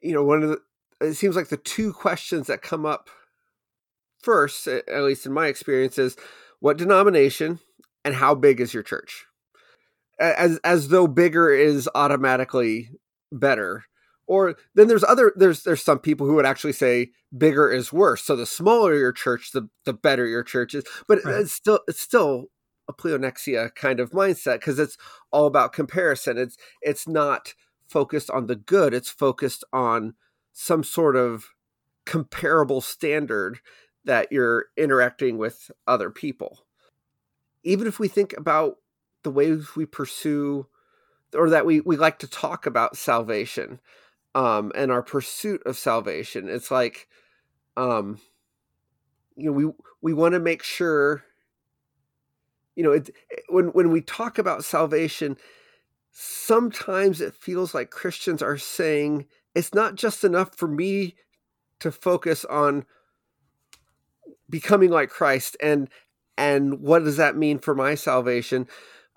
you know one of the it seems like the two questions that come up first, at least in my experience, is what denomination and how big is your church? As as though bigger is automatically better. Or then there's other there's there's some people who would actually say bigger is worse. So the smaller your church, the the better your church is. But right. it's still it's still a pleonexia kind of mindset because it's all about comparison. It's it's not focused on the good. It's focused on some sort of comparable standard that you're interacting with other people. Even if we think about the ways we pursue or that we, we like to talk about salvation um, and our pursuit of salvation, it's like, um, you know, we, we want to make sure, you know, it, when, when we talk about salvation, sometimes it feels like Christians are saying it's not just enough for me to focus on becoming like Christ and and what does that mean for my salvation?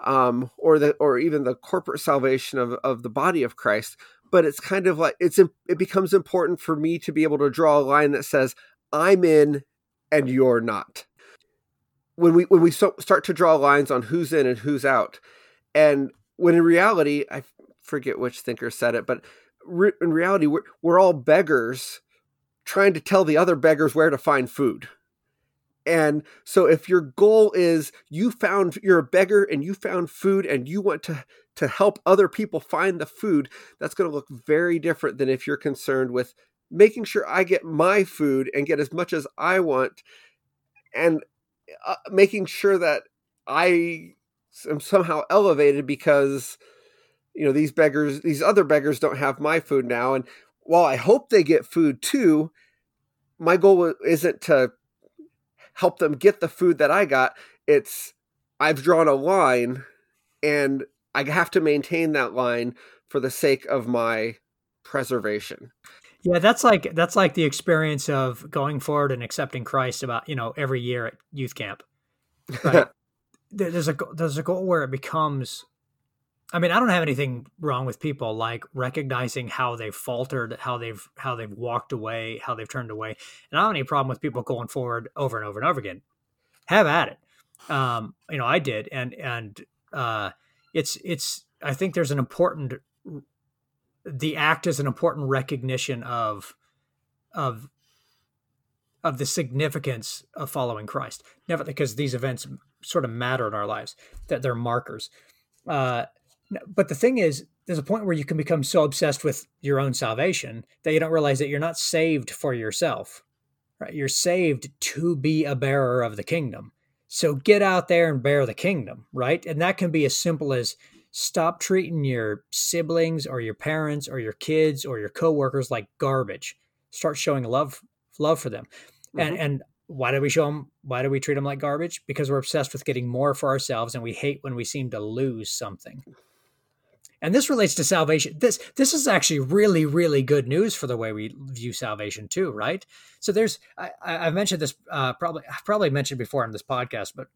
Um or the or even the corporate salvation of of the body of Christ but it's kind of like it's it becomes important for me to be able to draw a line that says I'm in and you're not when we when we so, start to draw lines on who's in and who's out and when in reality I forget which thinker said it but re- in reality, we're, we're all beggars trying to tell the other beggars where to find food. And so if your goal is you found you're a beggar and you found food and you want to to help other people find the food, that's going to look very different than if you're concerned with making sure I get my food and get as much as I want and uh, making sure that I am somehow elevated because you know these beggars these other beggars don't have my food now. And while i hope they get food too my goal isn't to help them get the food that i got. It's i've drawn a line and i have to maintain that line for the sake of my preservation yeah that's like that's like the experience of going forward and accepting christ about you know every year at youth camp right there's a there's a goal where it becomes I mean, I don't have anything wrong with people like recognizing how they've faltered, how they've how they've walked away, how they've turned away, and I don't have any problem with people going forward over and over and over again. Have at it. Um, you know, I did, and and uh, it's it's. I think there's an important. The act is an important recognition of of of the significance of following Christ. Never because these events sort of matter in our lives that they're markers. Uh, but the thing is, there's a point where you can become so obsessed with your own salvation that you don't realize that you're not saved for yourself. Right? You're saved to be a bearer of the kingdom. So get out there and bear the kingdom, right? And that can be as simple as stop treating your siblings or your parents or your kids or your coworkers like garbage. Start showing love love for them. Mm-hmm. And and why do we show them why do we treat them like garbage? Because we're obsessed with getting more for ourselves and we hate when we seem to lose something and this relates to salvation. This this is actually really really good news for the way we view salvation too right? So there's i i've mentioned this uh, probably i've probably mentioned before on this podcast but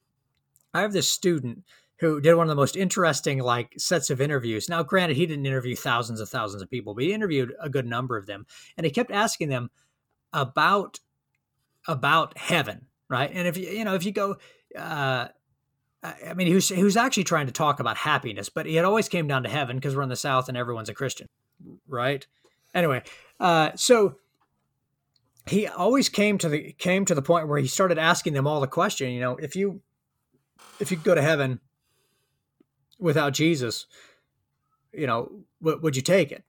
i have this student who did one of the most interesting like sets of interviews. Now granted he didn't interview thousands of thousands of people but he interviewed a good number of them. And he kept asking them about about heaven right? And if you you know if you go uh I mean, he was he was actually trying to talk about happiness, but it always came down to heaven because we're in the South and everyone's a Christian, right? Anyway, uh, so he always came to the came to the point where he started asking them all the question. You know, if you if you go to heaven without Jesus, you know, w- would you take it?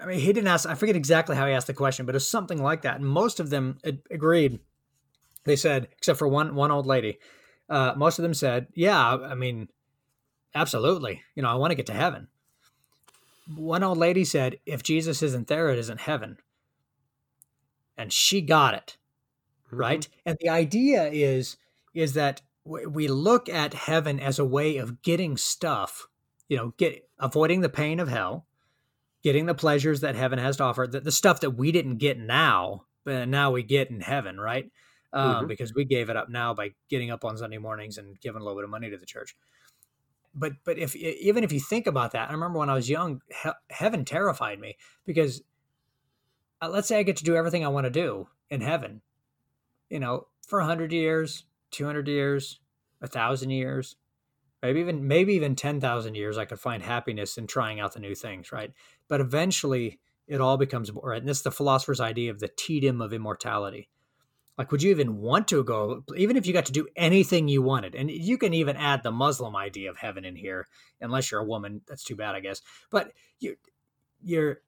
I mean, he didn't ask. I forget exactly how he asked the question, but it's something like that. And most of them agreed. They said, except for one one old lady uh, most of them said, "Yeah, I mean, absolutely. You know, I want to get to heaven." One old lady said, "If Jesus isn't there, it isn't heaven." And she got it, mm-hmm. right? And the idea is is that we look at heaven as a way of getting stuff, you know, get avoiding the pain of hell, getting the pleasures that heaven has to offer, the, the stuff that we didn't get now, but now we get in heaven, right? Um, mm-hmm. because we gave it up now by getting up on Sunday mornings and giving a little bit of money to the church. But but if even if you think about that, I remember when I was young, he- heaven terrified me because uh, let's say I get to do everything I want to do in heaven, you know, for a hundred years, two hundred years, a thousand years, maybe even maybe even ten thousand years, I could find happiness in trying out the new things, right? But eventually, it all becomes right. And this is the philosopher's idea of the tedium of immortality like, would you even want to go, even if you got to do anything you wanted? And you can even add the Muslim idea of heaven in here, unless you're a woman. That's too bad, I guess. But you, you're,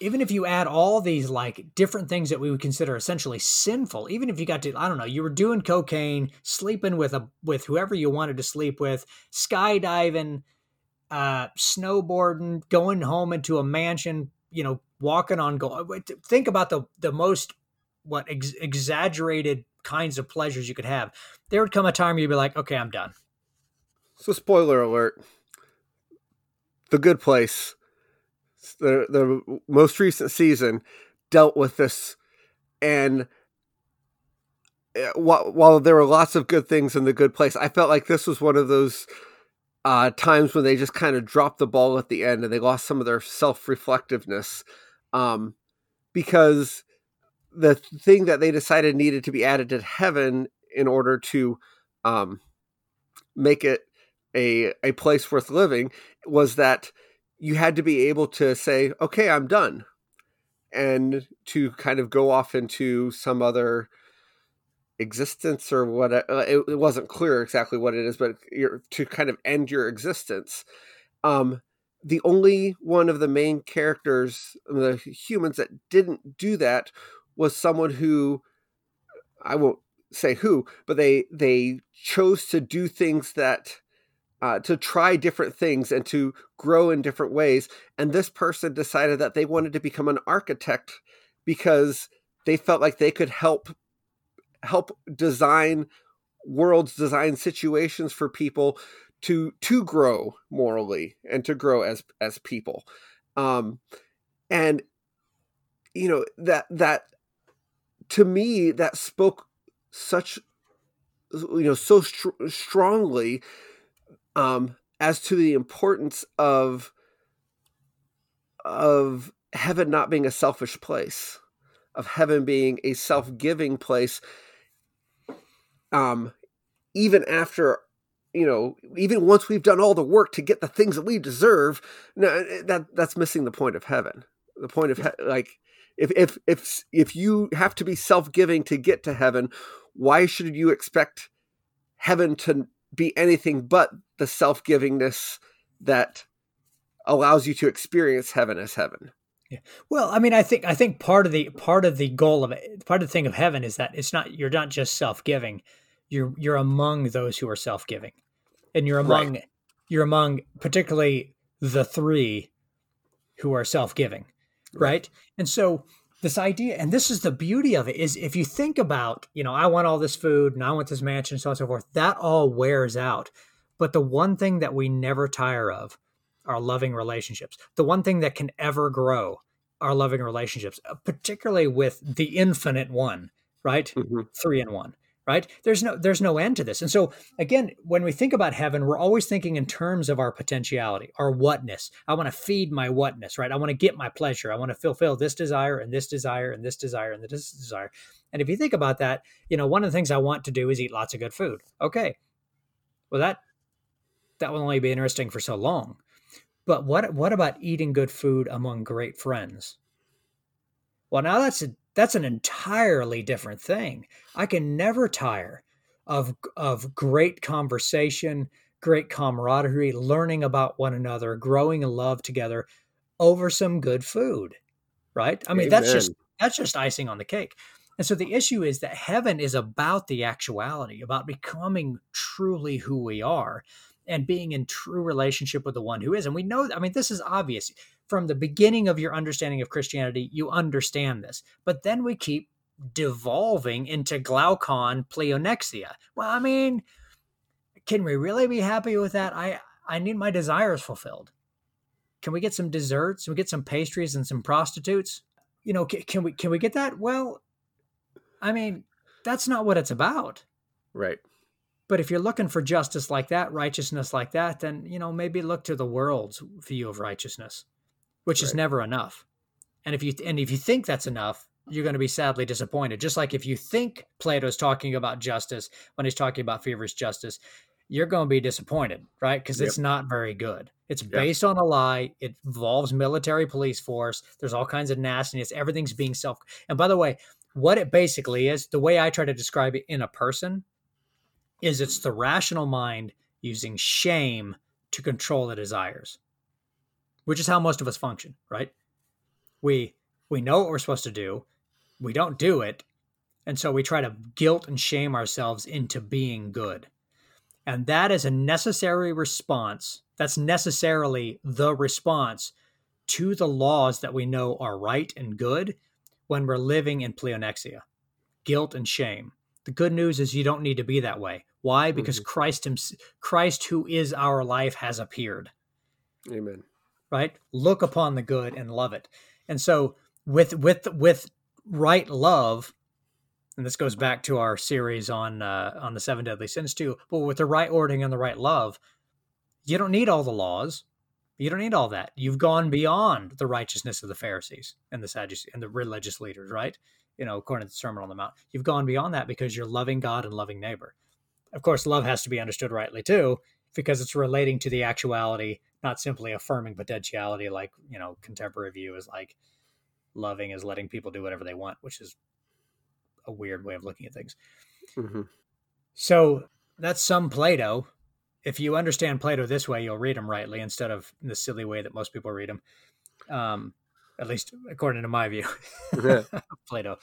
even if you add all these like different things that we would consider essentially sinful, even if you got to, I don't know, you were doing cocaine, sleeping with a with whoever you wanted to sleep with, skydiving, uh, snowboarding, going home into a mansion, you know, walking on go. Think about the the most what ex- exaggerated kinds of pleasures you could have, there would come a time you'd be like, okay, I'm done. So, spoiler alert: The Good Place, the the most recent season, dealt with this, and eh, while, while there were lots of good things in The Good Place, I felt like this was one of those uh, times when they just kind of dropped the ball at the end and they lost some of their self reflectiveness, um, because the thing that they decided needed to be added to heaven in order to um, make it a a place worth living was that you had to be able to say, "Okay, I'm done," and to kind of go off into some other existence or what uh, it, wasn't clear exactly what it is but to kind of end your existence. Um the only one of the main characters the humans that didn't do that was someone who I won't say who, but they they chose to do things that uh, to try different things and to grow in different ways. And this person decided that they wanted to become an architect because they felt like they could help help design worlds, design situations for people to to grow morally and to grow as as people. Um, and you know that that to me that spoke such you know so str- strongly um, as to the importance of of heaven not being a selfish place, of heaven being a self-giving place. Um, even after you know, even once we've done all the work to get the things that we deserve, no, that that's missing the point of heaven. The point of he- like, if if if if you have to be self-giving to get to heaven, why should you expect heaven to be anything but the self-givingness that allows you to experience heaven as heaven? Yeah. Well, I mean, I think I think part of the part of the goal of it, part of the thing of heaven is that it's not you're not just self-giving, you're you're among those who are self-giving, and you're among right. you're among particularly the three who are self-giving, right? And so this idea, and this is the beauty of it, is if you think about, you know, I want all this food and I want this mansion, so on and so forth, that all wears out. But the one thing that we never tire of are loving relationships. The one thing that can ever grow are loving relationships, uh, particularly with the infinite one, right? Mm-hmm. Three in one right? There's no there's no end to this. And so again when we think about heaven we're always thinking in terms of our potentiality our whatness. I want to feed my whatness right? I want to get my pleasure. I want to fulfill this desire and this desire and this desire and this desire. And if you think about that you know one of the things i want to do is eat lots of good food. Okay. Well that that will only be interesting for so long. But what what about eating good food among great friends? Well now that's a that's an entirely different thing. I can never tire of of great conversation, great camaraderie, learning about one another, growing in love together over some good food. Right? I mean, Amen. that's just that's just icing on the cake. And so the issue is that heaven is about the actuality, about becoming truly who we are and being in true relationship with the one who is. And we know, I mean, this is obvious from the beginning of your understanding of Christianity, you understand this. But then we keep devolving into glaucon pleonexia. Well, I mean, can we really be happy with that? I I need my desires fulfilled. Can we get some desserts? Can we get some pastries and some prostitutes? You know, can, can we can we get that? Well, I mean, that's not what it's about. Right. But if you're looking for justice like that, righteousness like that, then you know maybe look to the world's view of righteousness which right. is never enough. And if you and if you think that's enough, you're going to be sadly disappointed. Just like if you think Plato's talking about justice when he's talking about feverish justice, you're going to be disappointed, right? Because yep. it's not very good. It's yep. based on a lie. It involves military police force. There's all kinds of nastiness. Everything's being self. And by the way, what it basically is, the way I try to describe it in a person, is it's the rational mind using shame to control the desires which is how most of us function, right? We we know what we're supposed to do, we don't do it, and so we try to guilt and shame ourselves into being good. And that is a necessary response. That's necessarily the response to the laws that we know are right and good when we're living in pleonexia, guilt and shame. The good news is you don't need to be that way. Why? Because mm-hmm. Christ, Christ, who is our life, has appeared. Amen right? Look upon the good and love it. And so with with with right love, and this goes back to our series on uh, on the seven deadly sins too. But with the right ordering and the right love, you don't need all the laws. You don't need all that. You've gone beyond the righteousness of the Pharisees and the Sadducees and the religious leaders, right? You know, according to the Sermon on the Mount, you've gone beyond that because you're loving God and loving neighbor. Of course, love has to be understood rightly too, because it's relating to the actuality not simply affirming potentiality like you know contemporary view is like loving is letting people do whatever they want which is a weird way of looking at things. Mm-hmm. so that's some plato. If you understand plato this way you'll read him rightly instead of the silly way that most people read him um, at least according to my view plato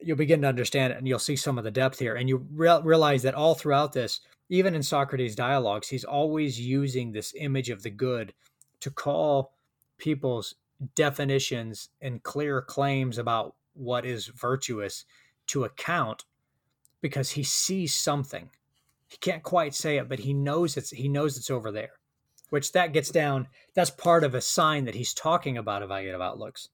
you'll begin to understand it and you'll see some of the depth here and you re- realize that all throughout this even in Socrates' dialogues, he's always using this image of the good to call people's definitions and clear claims about what is virtuous to account because he sees something. He can't quite say it, but he knows it's he knows it's over there. Which that gets down, that's part of a sign that he's talking about evaluative outlooks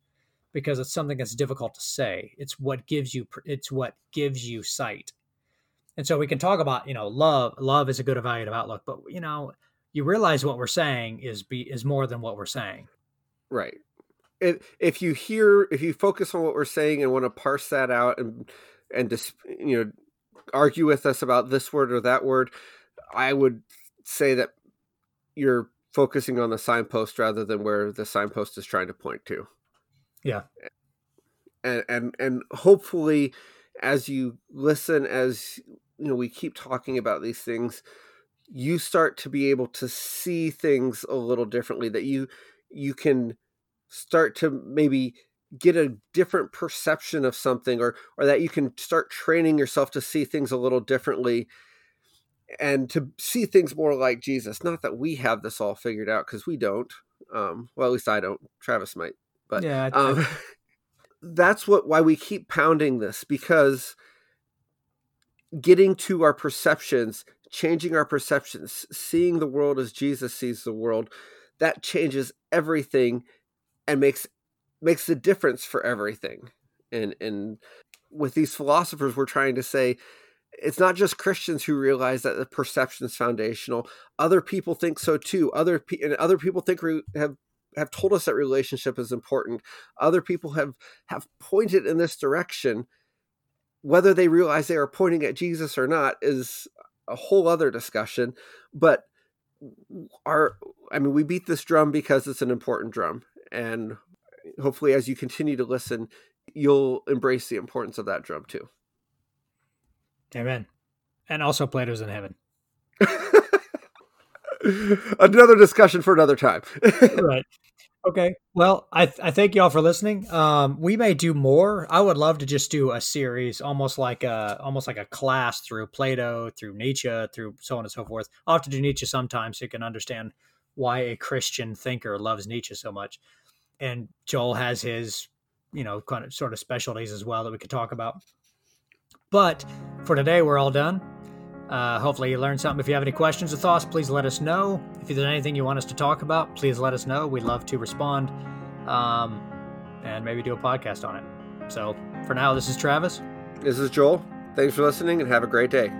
because it's something that's difficult to say. It's what gives you it's what gives you sight And so we can talk about, you know, love. Love is a good evaluative outlook, but you know, you realize what we're saying is be is more than what we're saying. Right. If if you hear if you focus on what we're saying and want to parse that out and and just you know argue with us about this word or that word, I would say that you're focusing on the signpost rather than where the signpost is trying to point to. Yeah. And and and hopefully as you listen as you know we keep talking about these things you start to be able to see things a little differently that you you can start to maybe get a different perception of something or or that you can start training yourself to see things a little differently and to see things more like Jesus. Not that we have this all figured out because we don't. Um, well, at least I don't. Travis might, but yeah, um, that's what why we keep pounding this because getting to our perceptions, changing our perceptions, seeing the world as Jesus sees the world, that changes everything and makes makes the difference for everything. And and with these philosophers, we're trying to say it's not just Christians who realize that the perception is foundational. Other people think so too. Other pe- and other people think re- have have told us that relationship is important. Other people have have pointed in this direction. Whether they realize they are pointing at Jesus or not is a whole other discussion. But our, I mean, we beat this drum because it's an important drum, and hopefully, as you continue to listen, you'll embrace the importance of that drum too. Amen. And also Plato's in heaven. another discussion for another time. right. Okay. Well, I th- I thank y'all for listening. Um, we may do more. I would love to just do a series, almost like a almost like a class through Plato, through Nietzsche, through so on and so forth. I'll have to do Nietzsche sometime so you can understand why a Christian thinker loves Nietzsche so much. And Joel has his, you know, kind of sort of specialties as well that we could talk about. But for today, we're all done. Uh, hopefully, you learned something. If you have any questions or thoughts, please let us know. If there's anything you want us to talk about, please let us know. We'd love to respond um, and maybe do a podcast on it. So, for now, this is Travis. This is Joel. Thanks for listening and have a great day.